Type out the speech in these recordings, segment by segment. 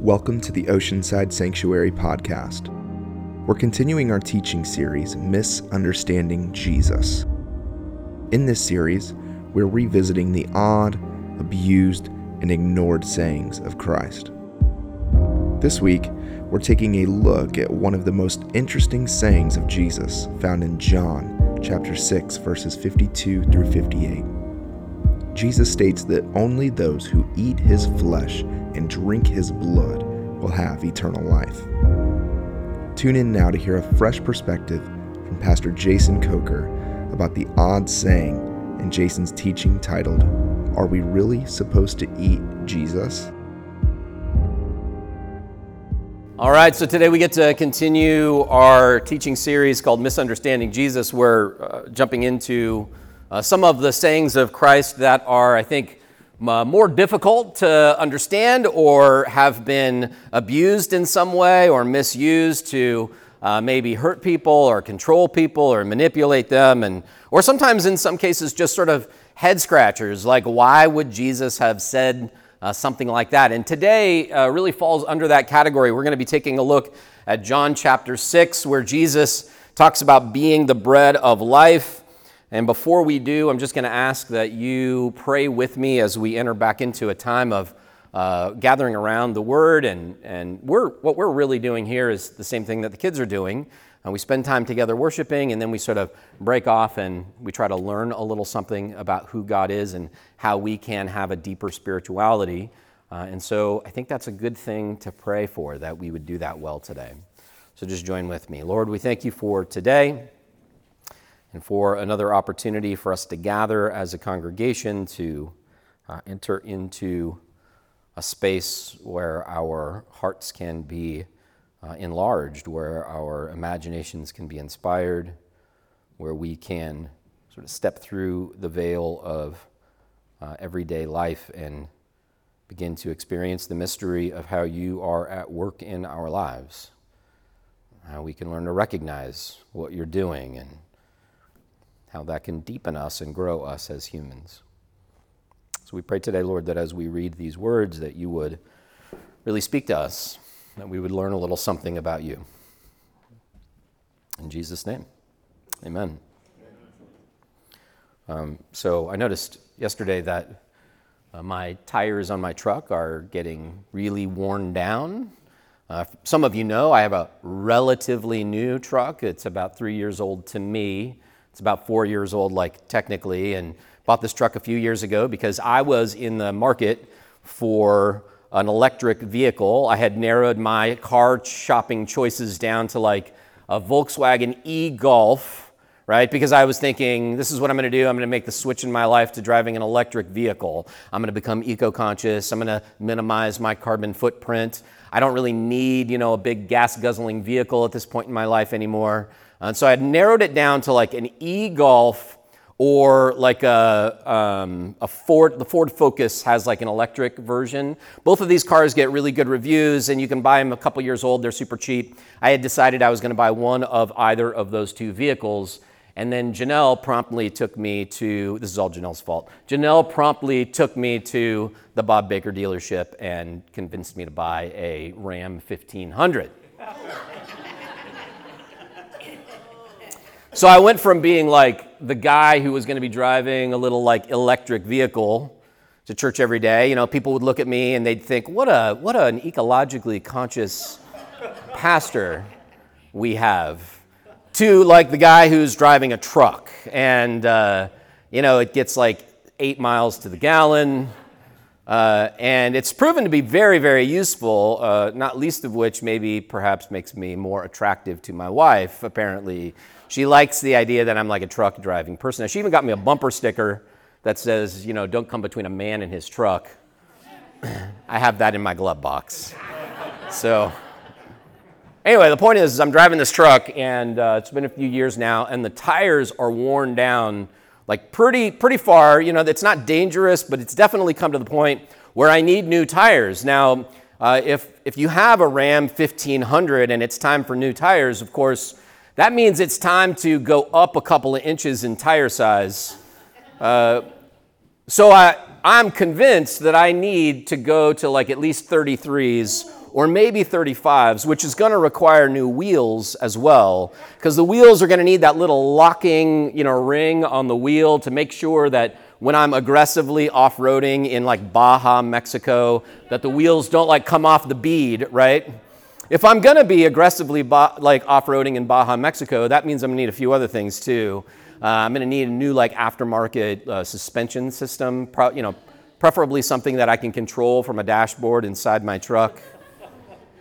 Welcome to the Oceanside Sanctuary podcast. We're continuing our teaching series, Misunderstanding Jesus. In this series, we're revisiting the odd, abused, and ignored sayings of Christ. This week, we're taking a look at one of the most interesting sayings of Jesus found in John chapter 6 verses 52 through 58. Jesus states that only those who eat his flesh and drink his blood will have eternal life. Tune in now to hear a fresh perspective from Pastor Jason Coker about the odd saying in Jason's teaching titled, Are We Really Supposed to Eat Jesus? All right, so today we get to continue our teaching series called Misunderstanding Jesus. We're uh, jumping into uh, some of the sayings of Christ that are, I think, uh, more difficult to understand or have been abused in some way or misused to uh, maybe hurt people or control people or manipulate them and or sometimes in some cases just sort of head scratchers like why would jesus have said uh, something like that? And today uh, really falls under that category. We're going to be taking a look at john chapter 6 where jesus talks about being the bread of life and before we do, I'm just going to ask that you pray with me as we enter back into a time of uh, gathering around the Word. And, and we're, what we're really doing here is the same thing that the kids are doing. Uh, we spend time together worshiping, and then we sort of break off and we try to learn a little something about who God is and how we can have a deeper spirituality. Uh, and so I think that's a good thing to pray for, that we would do that well today. So just join with me. Lord, we thank you for today and for another opportunity for us to gather as a congregation to uh, enter into a space where our hearts can be uh, enlarged, where our imaginations can be inspired, where we can sort of step through the veil of uh, everyday life and begin to experience the mystery of how you are at work in our lives. How we can learn to recognize what you're doing and how that can deepen us and grow us as humans. So we pray today, Lord, that as we read these words, that you would really speak to us, that we would learn a little something about you. In Jesus' name, amen. Um, so I noticed yesterday that uh, my tires on my truck are getting really worn down. Uh, some of you know I have a relatively new truck. It's about three years old to me. It's about four years old, like technically, and bought this truck a few years ago because I was in the market for an electric vehicle. I had narrowed my car shopping choices down to like a Volkswagen e Golf, right? Because I was thinking, this is what I'm to do. I'm to make the switch in my life to driving an electric vehicle. I'm to become eco conscious. I'm to minimize my carbon footprint. I don't really need, you know, a big gas guzzling vehicle at this point in my life anymore. And so I had narrowed it down to like an e-Golf or like a, um, a Ford, the Ford Focus has like an electric version. Both of these cars get really good reviews and you can buy them a couple years old. They're super cheap. I had decided I was going to buy one of either of those two vehicles. And then Janelle promptly took me to, this is all Janelle's fault. Janelle promptly took me to the Bob Baker dealership and convinced me to buy a Ram 1500. So I went from being like the guy who was going to be driving a little like electric vehicle to church every day. You know, people would look at me and they'd think, what a what an ecologically conscious pastor we have. To like the guy who's driving a truck and uh, you know it gets like eight miles to the gallon. Uh, and it's proven to be very, very useful, uh, not least of which maybe perhaps makes me more attractive to my wife. Apparently, she likes the idea that I'm like a truck driving person. She even got me a bumper sticker that says, you know, don't come between a man and his truck. I have that in my glove box. So, anyway, the point is, I'm driving this truck, and uh, it's been a few years now, and the tires are worn down like pretty pretty far. You know, it's not dangerous, but it's definitely come to the point where I need new tires. Now, uh, if if you have a Ram 1500 and it's time for new tires, of course that means it's time to go up a couple of inches in tire size. Uh, so I, I'm convinced that I need to go to like at least 33s or maybe 35s, which is going to require new wheels as well, because the wheels are going to need that little locking, you know, ring on the wheel to make sure that when I'm aggressively off-roading in like Baja, Mexico, that the wheels don't like come off the bead, right? If I'm going to be aggressively like off-roading in Baja, Mexico, that means I'm going to need a few other things too. Uh, I'm going to need a new like aftermarket uh, suspension system, pro- you know, preferably something that I can control from a dashboard inside my truck.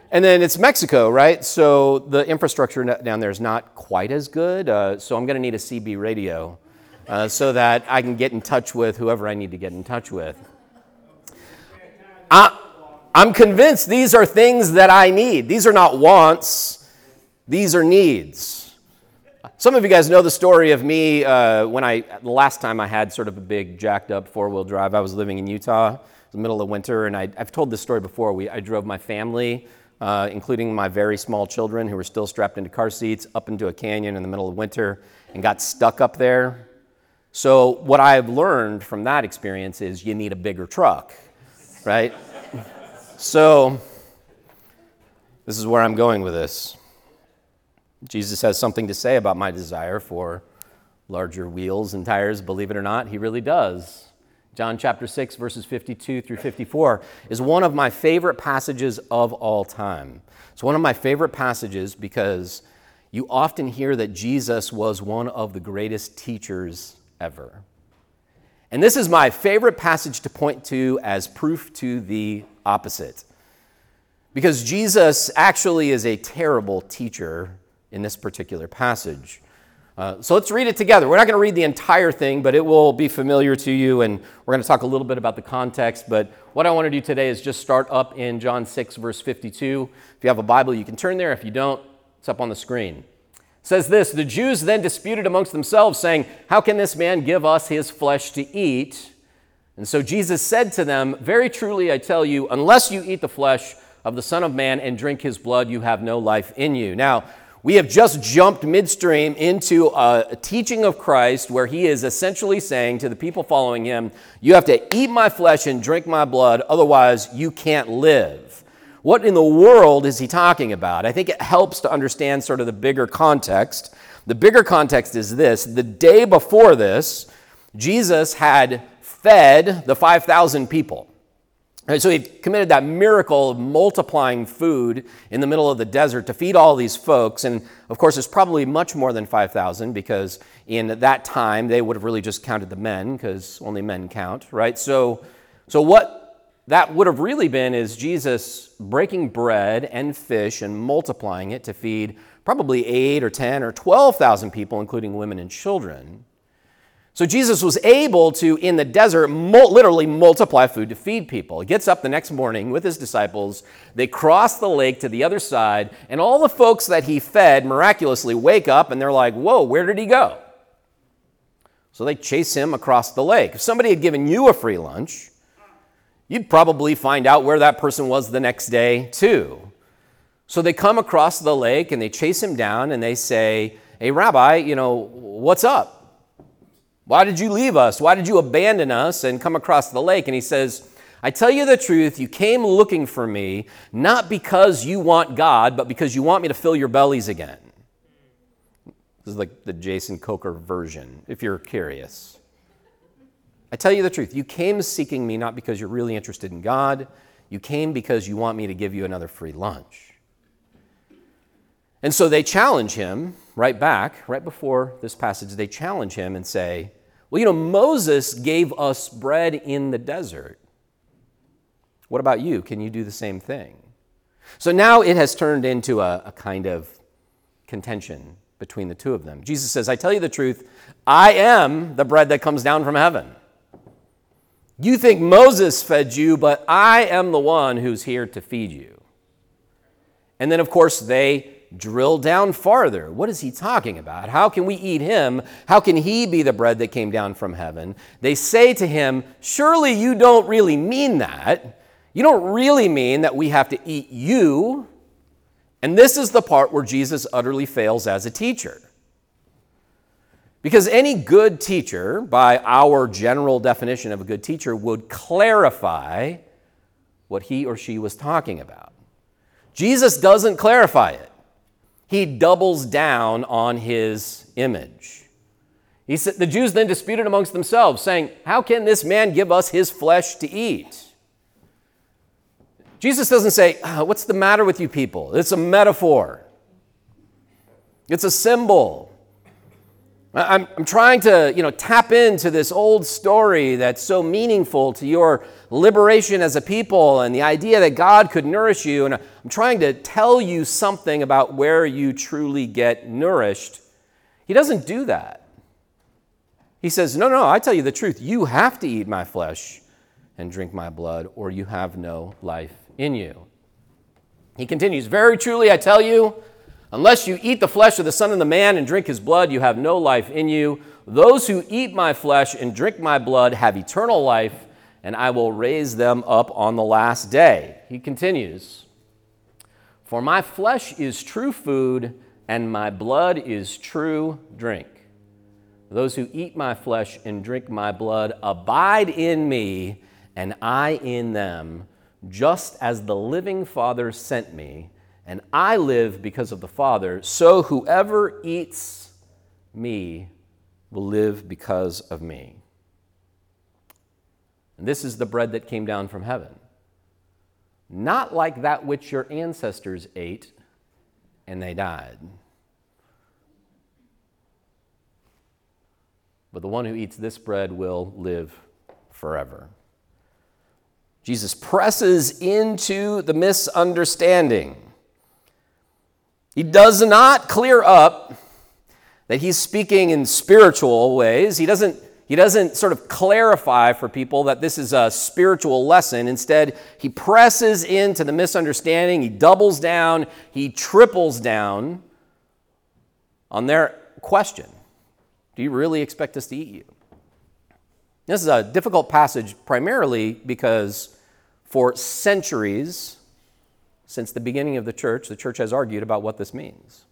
And then it's Mexico, right? So the infrastructure down there is not quite as good. Uh, so I'm going to need a CB radio uh, so that I can get in touch with whoever I need to get in touch with. I, I'm convinced these are things that I need. These are not wants, these are needs. Some of you guys know the story of me uh, when I, the last time I had sort of a big jacked up four wheel drive. I was living in Utah, the middle of winter, and I, have told this story before. We, I drove my family, uh, including my very small children who were still strapped into car seats, up into a canyon in the middle of winter and got stuck up there. So, what I've learned from that experience is you need a bigger truck, right? So, this is where I'm going with this. Jesus has something to say about my desire for larger wheels and tires. Believe it or not, he really does. John chapter 6, verses 52 through 54 is one of my favorite passages of all time. It's one of my favorite passages because you often hear that Jesus was one of the greatest teachers ever. And this is my favorite passage to point to as proof to the opposite. Because Jesus actually is a terrible teacher in this particular passage. Uh, so let's read it together. We're not going to read the entire thing, but it will be familiar to you, and we're going to talk a little bit about the context. But what I want to do today is just start up in John 6, verse 52. If you have a Bible, you can turn there. If you don't, it's up on the screen. It says this The Jews then disputed amongst themselves, saying, How can this man give us his flesh to eat? And so Jesus said to them, Very truly I tell you, unless you eat the flesh of the Son of Man and drink his blood, you have no life in you. Now, we have just jumped midstream into a teaching of Christ where he is essentially saying to the people following him, You have to eat my flesh and drink my blood, otherwise, you can't live. What in the world is he talking about? I think it helps to understand sort of the bigger context. The bigger context is this the day before this, Jesus had fed the 5,000 people. And so he committed that miracle of multiplying food in the middle of the desert to feed all these folks. And of course, it's probably much more than 5,000 because in that time they would have really just counted the men because only men count, right? So, so what that would have really been is Jesus breaking bread and fish and multiplying it to feed probably 8 or 10 or 12,000 people, including women and children. So Jesus was able to, in the desert, literally multiply food to feed people. He gets up the next morning with his disciples. They cross the lake to the other side, and all the folks that he fed miraculously wake up and they're like, Whoa, where did he go? So they chase him across the lake. If somebody had given you a free lunch, you'd probably find out where that person was the next day, too. So they come across the lake and they chase him down and they say, Hey, Rabbi, you know, what's up? Why did you leave us? Why did you abandon us and come across the lake? And he says, I tell you the truth, you came looking for me, not because you want God, but because you want me to fill your bellies again. This is like the Jason Coker version, if you're curious. I tell you the truth, you came seeking me not because you're really interested in God, you came because you want me to give you another free lunch. And so they challenge him right back, right before this passage, they challenge him and say, well, you know, Moses gave us bread in the desert. What about you? Can you do the same thing? So now it has turned into a, a kind of contention between the two of them. Jesus says, I tell you the truth, I am the bread that comes down from heaven. You think Moses fed you, but I am the one who's here to feed you. And then, of course, they drill down farther. What is he talking about? How can we eat him? How can he be the bread that came down from heaven? They say to him, Surely you don't really mean that. You don't really mean that we have to eat you. And this is the part where Jesus utterly fails as a teacher. Because any good teacher, by our general definition of a good teacher, would clarify what he or she was talking about. Jesus doesn't clarify it, he doubles down on his image. He said, the Jews then disputed amongst themselves, saying, How can this man give us his flesh to eat? Jesus doesn't say, oh, What's the matter with you people? It's a metaphor, it's a symbol. I'm, I'm trying to you know, tap into this old story that's so meaningful to your liberation as a people and the idea that God could nourish you. And I'm trying to tell you something about where you truly get nourished. He doesn't do that. He says, No, no, I tell you the truth. You have to eat my flesh and drink my blood, or you have no life in you. He continues, Very truly, I tell you, unless you eat the flesh of the Son of the Man and drink his blood, you have no life in you. Those who eat my flesh and drink my blood have eternal life, and I will raise them up on the last day. He continues, For my flesh is true food, and my blood is true drink. Those who eat my flesh and drink my blood abide in me, and I in them, just as the living Father sent me, and I live because of the Father, so whoever eats me will live because of me. And this is the bread that came down from heaven. Not like that which your ancestors ate and they died. but the one who eats this bread will live forever. Jesus presses into the misunderstanding. He does not clear up that he's speaking in spiritual ways. He doesn't, he doesn't sort of clarify for people that this is a spiritual lesson. Instead, he presses into the misunderstanding. He doubles down, he triples down on their question. Do you really expect us to eat you? This is a difficult passage primarily because for centuries, since the beginning of the church, the church has argued about what this means.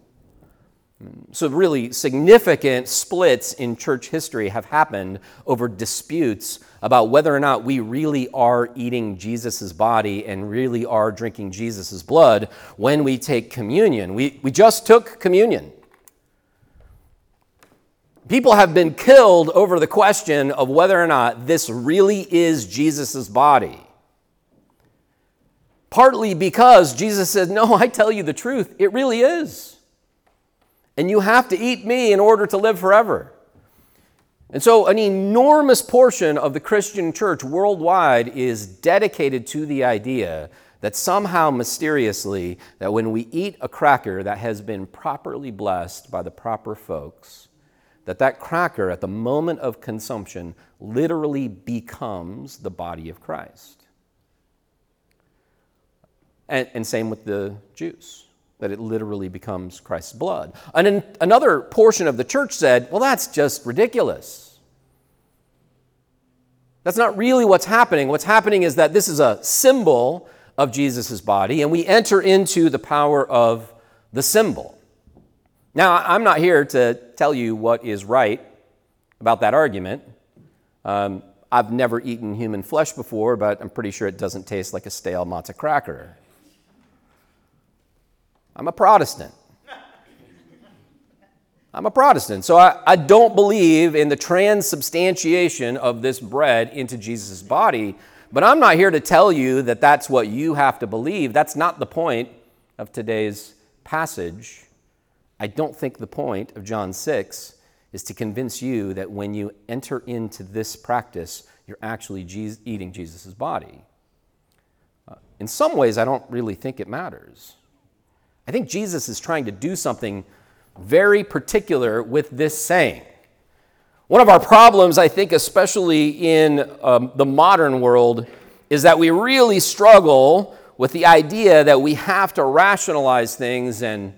So, really significant splits in church history have happened over disputes about whether or not we really are eating Jesus' body and really are drinking Jesus' blood when we take communion. We, we just took communion. People have been killed over the question of whether or not this really is Jesus' body. Partly because Jesus said, No, I tell you the truth, it really is. And you have to eat me in order to live forever. And so, an enormous portion of the Christian church worldwide is dedicated to the idea that somehow mysteriously that when we eat a cracker that has been properly blessed by the proper folks that that cracker at the moment of consumption literally becomes the body of Christ. And, and same with the juice, that it literally becomes Christ's blood. And in, another portion of the church said, well, that's just ridiculous. That's not really what's happening. What's happening is that this is a symbol of Jesus' body, and we enter into the power of the symbol. Now, I'm not here to tell you what is right about that argument. Um, I've never eaten human flesh before, but I'm pretty sure it doesn't taste like a stale matzah cracker. I'm a Protestant. I'm a Protestant, so I, I don't believe in the transubstantiation of this bread into Jesus' body, but I'm not here to tell you that that's what you have to believe. That's not the point of today's passage. I don't think the point of John 6 is to convince you that when you enter into this practice, you're actually Jesus, eating Jesus' body. Uh, in some ways, I don't really think it matters. I think Jesus is trying to do something very particular with this saying. One of our problems, I think, especially in um, the modern world, is that we really struggle with the idea that we have to rationalize things and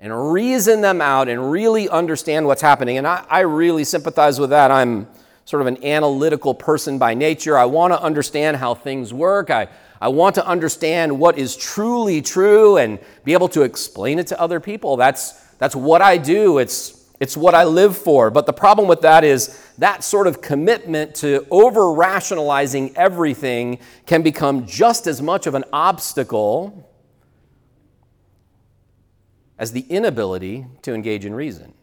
and reason them out and really understand what's happening. And I, I really sympathize with that. I'm sort of an analytical person by nature. I want to understand how things work. I, I want to understand what is truly true and be able to explain it to other people. That's, that's what I do. It's, it's what I live for. But the problem with that is that sort of commitment to over rationalizing everything can become just as much of an obstacle as the inability to engage in reason.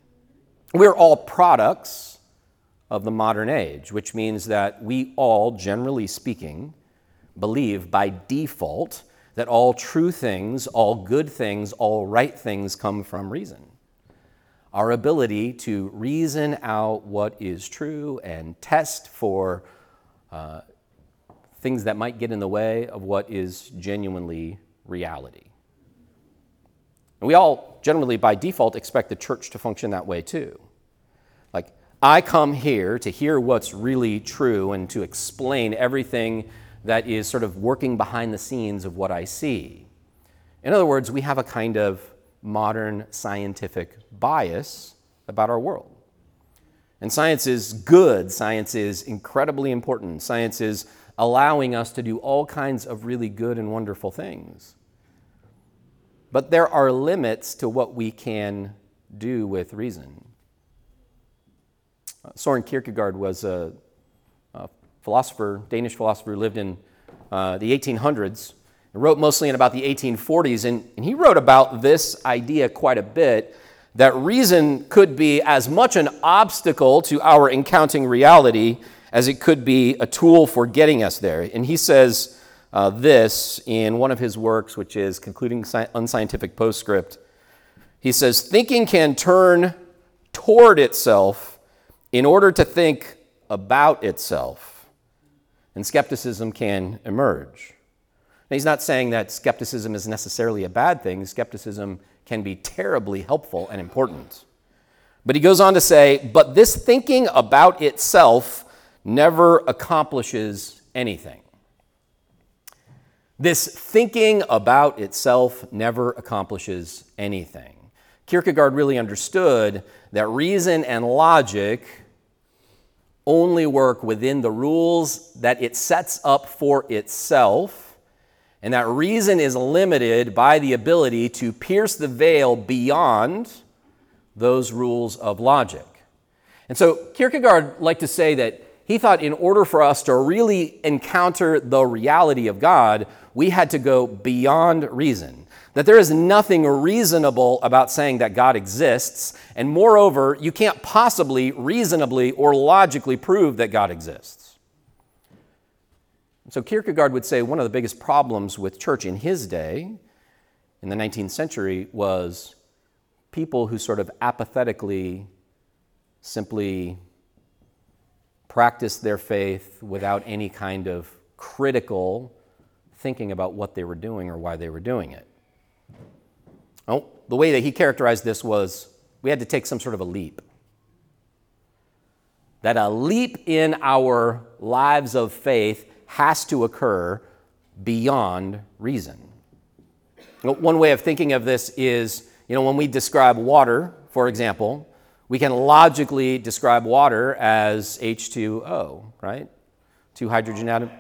We're all products of the modern age, which means that we all, generally speaking, believe by default that all true things, all good things, all right things come from reason. Our ability to reason out what is true and test for uh, things that might get in the way of what is genuinely reality. And we all generally, by default, expect the church to function that way too. Like, I come here to hear what's really true and to explain everything that is sort of working behind the scenes of what I see. In other words, we have a kind of modern scientific bias about our world. And science is good, science is incredibly important, science is allowing us to do all kinds of really good and wonderful things. But there are limits to what we can do with reason. Soren Kierkegaard was a, a, philosopher, Danish philosopher who lived in uh, the 1800s, and wrote mostly in about the 1840s. And, and he wrote about this idea quite a bit that reason could be as much an obstacle to our encountering reality as it could be a tool for getting us there. And he says, uh, this in one of his works, which is Concluding Sci- Unscientific Postscript. He says, Thinking can turn toward itself in order to think about itself, and skepticism can emerge. Now, he's not saying that skepticism is necessarily a bad thing. Skepticism can be terribly helpful and important. But he goes on to say, but this thinking about itself never accomplishes anything. This thinking about itself never accomplishes anything. Kierkegaard really understood that reason and logic only work within the rules that it sets up for itself, and that reason is limited by the ability to pierce the veil beyond those rules of logic. And so Kierkegaard liked to say that he thought in order for us to really encounter the reality of God, we had to go beyond reason. That there is nothing reasonable about saying that God exists, and moreover, you can't possibly reasonably or logically prove that God exists. So Kierkegaard would say one of the biggest problems with church in his day, in the 19th century, was people who sort of apathetically simply practiced their faith without any kind of critical thinking about what they were doing or why they were doing it. Oh, the way that he characterized this was we had to take some sort of a leap. That a leap in our lives of faith has to occur beyond reason. One way of thinking of this is, you know, when we describe water, for example, we can logically describe water as H2O, right? Two hydrogen atoms.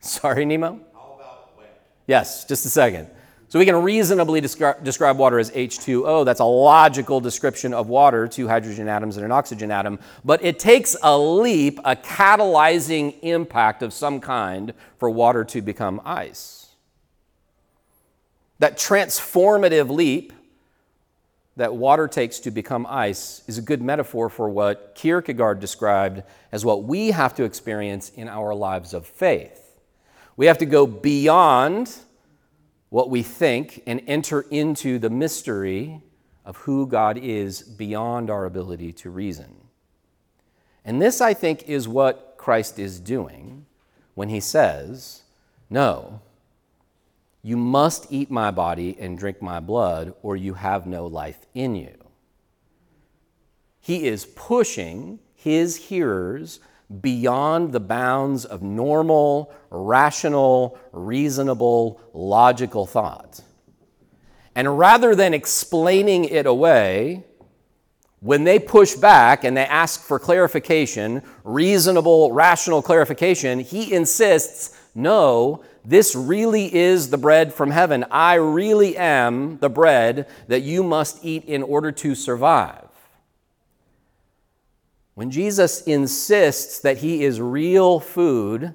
Sorry, Nemo? How about wet? Yes, just a second. So we can reasonably descri- describe water as H2O. That's a logical description of water, two hydrogen atoms and an oxygen atom. But it takes a leap, a catalyzing impact of some kind for water to become ice. That transformative leap that water takes to become ice is a good metaphor for what Kierkegaard described as what we have to experience in our lives of faith. We have to go beyond what we think and enter into the mystery of who God is beyond our ability to reason. And this, I think, is what Christ is doing when he says, No, you must eat my body and drink my blood, or you have no life in you. He is pushing his hearers beyond the bounds of normal, rational, reasonable, logical thought. And rather than explaining it away, when they push back and they ask for clarification, reasonable, rational clarification, he insists no, this really is the bread from heaven. I really am the bread that you must eat in order to survive. When Jesus insists that he is real food,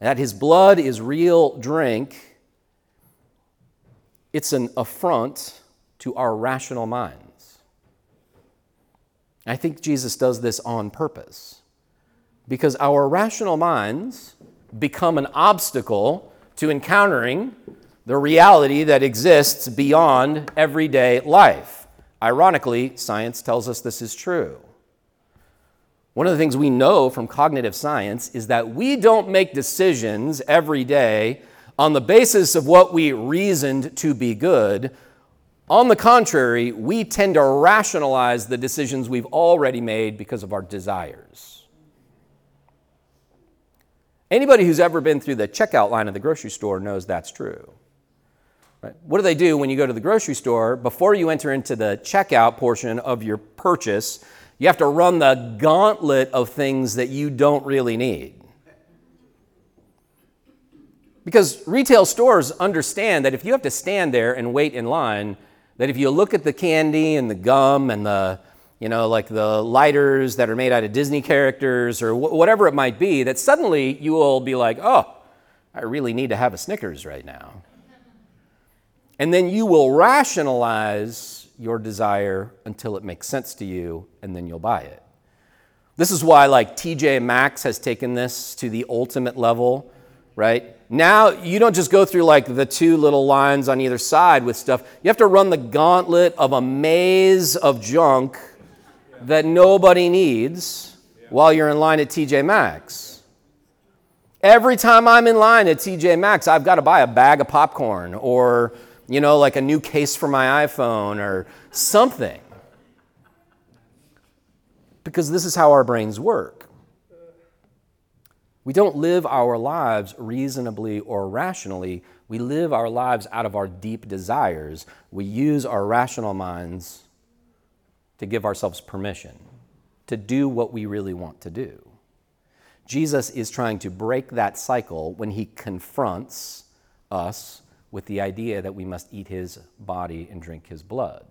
that his blood is real drink, it's an affront to our rational minds. I think Jesus does this on purpose because our rational minds become an obstacle to encountering the reality that exists beyond everyday life. Ironically, science tells us this is true. One of the things we know from cognitive science is that we don't make decisions every day on the basis of what we reasoned to be good. On the contrary, we tend to rationalize the decisions we've already made because of our desires. Anybody who's ever been through the checkout line of the grocery store knows that's true. Right? What do they do when you go to the grocery store? Before you enter into the checkout portion of your purchase, you have to run the gauntlet of things that you don't really need. Because retail stores understand that if you have to stand there and wait in line, that if you look at the candy and the gum and the, you know, like the lighters that are made out of Disney characters or wh- whatever it might be, that suddenly you will be like, oh, I really need to have a Snickers right now. And then you will rationalize your desire until it makes sense to you, and then you'll buy it. This is why, like, TJ Maxx has taken this to the ultimate level, right? Now, you don't just go through like the two little lines on either side with stuff. You have to run the gauntlet of a maze of junk that nobody needs while you're in line at TJ Maxx. Every time I'm in line at TJ Maxx, I've got to buy a bag of popcorn or you know, like a new case for my iPhone or something. Because this is how our brains work. We don't live our lives reasonably or rationally. We live our lives out of our deep desires. We use our rational minds to give ourselves permission to do what we really want to do. Jesus is trying to break that cycle when he confronts us with the idea that we must eat his body and drink his blood.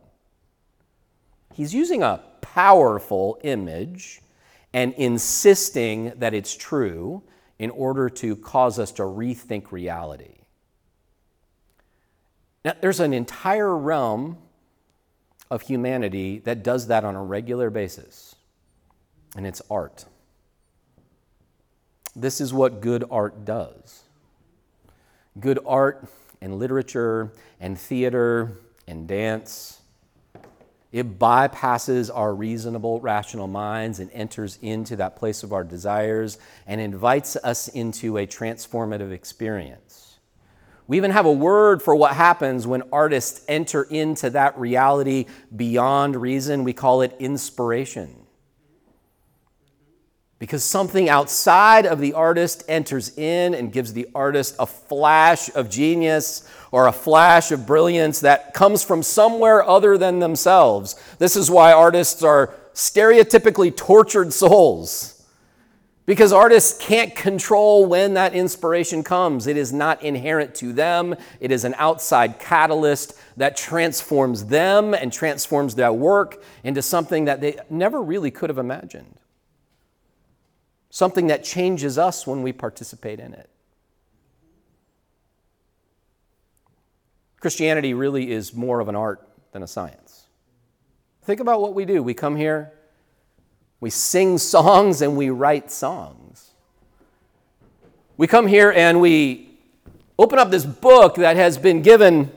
He's using a powerful image and insisting that it's true in order to cause us to rethink reality. Now, there's an entire realm of humanity that does that on a regular basis, and it's art. This is what good art does. Good art and literature and theater and dance. It bypasses our reasonable, rational minds and enters into that place of our desires and invites us into a transformative experience. We even have a word for what happens when artists enter into that reality beyond reason. We call it inspiration because something outside of the artist enters in and gives the artist a flash of genius or a flash of brilliance that comes from somewhere other than themselves. This is why artists are stereotypically tortured souls. Because artists can't control when that inspiration comes. It is not inherent to them. It is an outside catalyst that transforms them and transforms their work into something that they never really could have imagined something that changes us when we participate in it. Christianity really is more of an art than a science. Think about what we do. We come here, we sing songs, and we write songs. We come here and we open up this book that has been given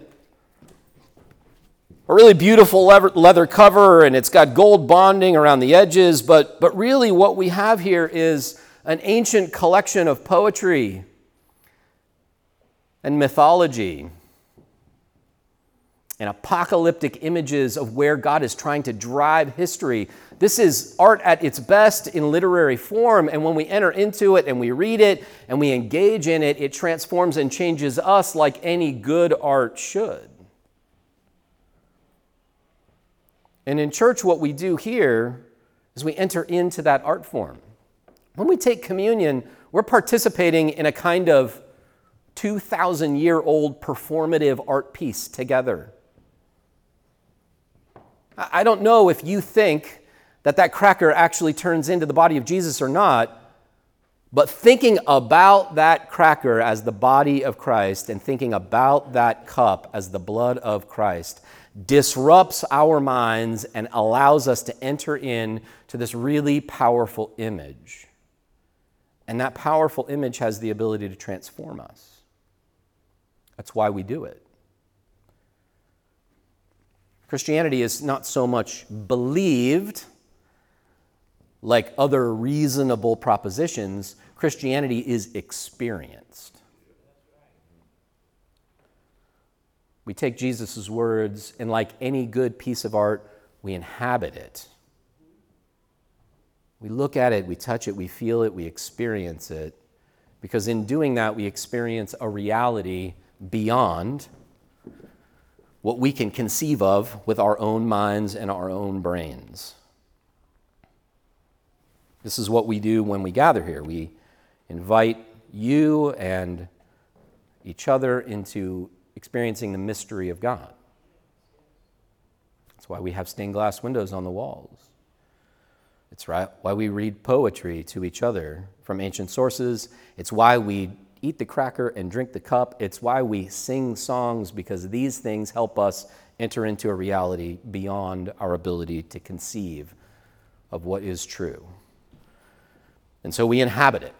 a really beautiful leather cover and it's got gold bonding around the edges, but, but really what we have here is an ancient collection of poetry and mythology and apocalyptic images of where God is trying to drive history. This is art at its best in literary form, and when we enter into it and we read it and we engage in it, it transforms and changes us like any good art should. And in church, what we do here is we enter into that art form. When we take communion, we're participating in a kind of 2,000 year old performative art piece together. I don't know if you think that that cracker actually turns into the body of Jesus or not, But thinking about that cracker as the body of Christ and thinking about that cup as the blood of Christ disrupts our minds and allows us to enter in to this really powerful image. And that powerful image has the ability to transform us. That's why we do it. Christianity is not so much believed like other reasonable propositions, Christianity is experienced. We take Jesus' words, and like any good piece of art, we inhabit it. We look at it, we touch it, we feel it, we experience it. Because in doing that, we experience a reality beyond what we can conceive of with our own minds and our own brains. This is what we do when we gather here. We invite you and each other into experiencing the mystery of God. That's why we have stained glass windows on the walls. It's right, why we read poetry to each other from ancient sources. It's why we eat the cracker and drink the cup. It's why we sing songs because these things help us enter into a reality beyond our ability to conceive of what is true. And so we inhabit it.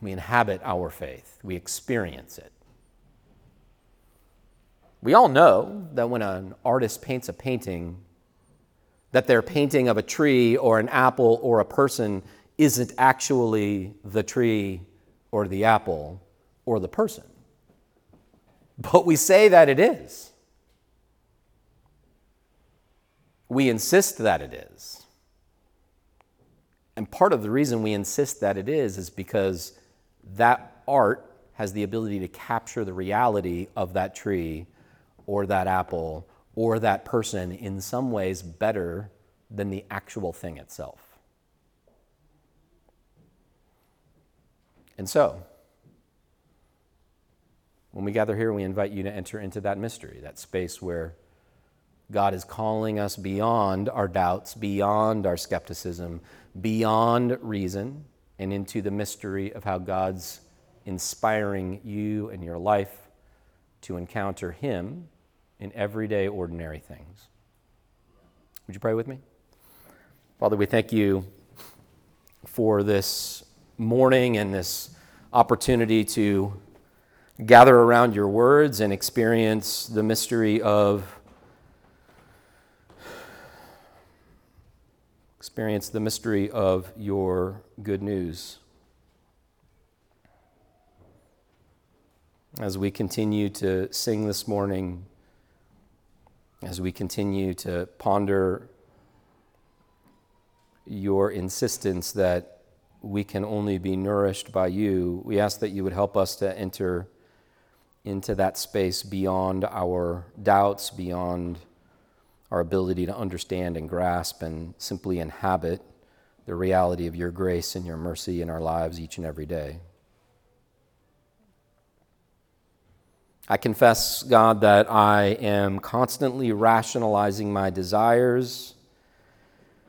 We inhabit our faith. We experience it. We all know that when an artist paints a painting, that their painting of a tree or an apple or a person isn't actually the tree or the apple or the person. But we say that it is. We insist that it is. And part of the reason we insist that it is is because that art has the ability to capture the reality of that tree or that apple or that person in some ways better than the actual thing itself. And so, when we gather here, we invite you to enter into that mystery, that space where God is calling us beyond our doubts, beyond our skepticism, beyond reason, and into the mystery of how God's inspiring you and your life to encounter Him in everyday, ordinary things. Would you pray with me? Father, we thank you for this morning and this opportunity to gather around your words and experience the mystery of experience the mystery of your good news. As we continue to sing this morning, as we continue to ponder your insistence that we can only be nourished by you, we ask that you would help us to enter into that space beyond our doubts, beyond our ability to understand and grasp and simply inhabit the reality of your grace and your mercy in our lives each and every day. I confess, God, that I am constantly rationalizing my desires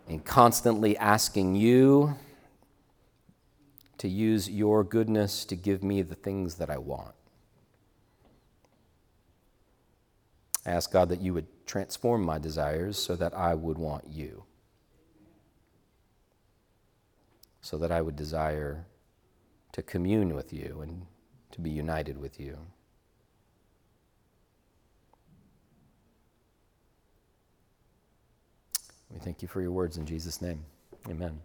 and constantly asking you to use your goodness to give me the things that I want. I ask God that you would transform my desires so that I would want you, so that I would desire to commune with you and to be united with you. We thank you for your words in Jesus' name. Amen.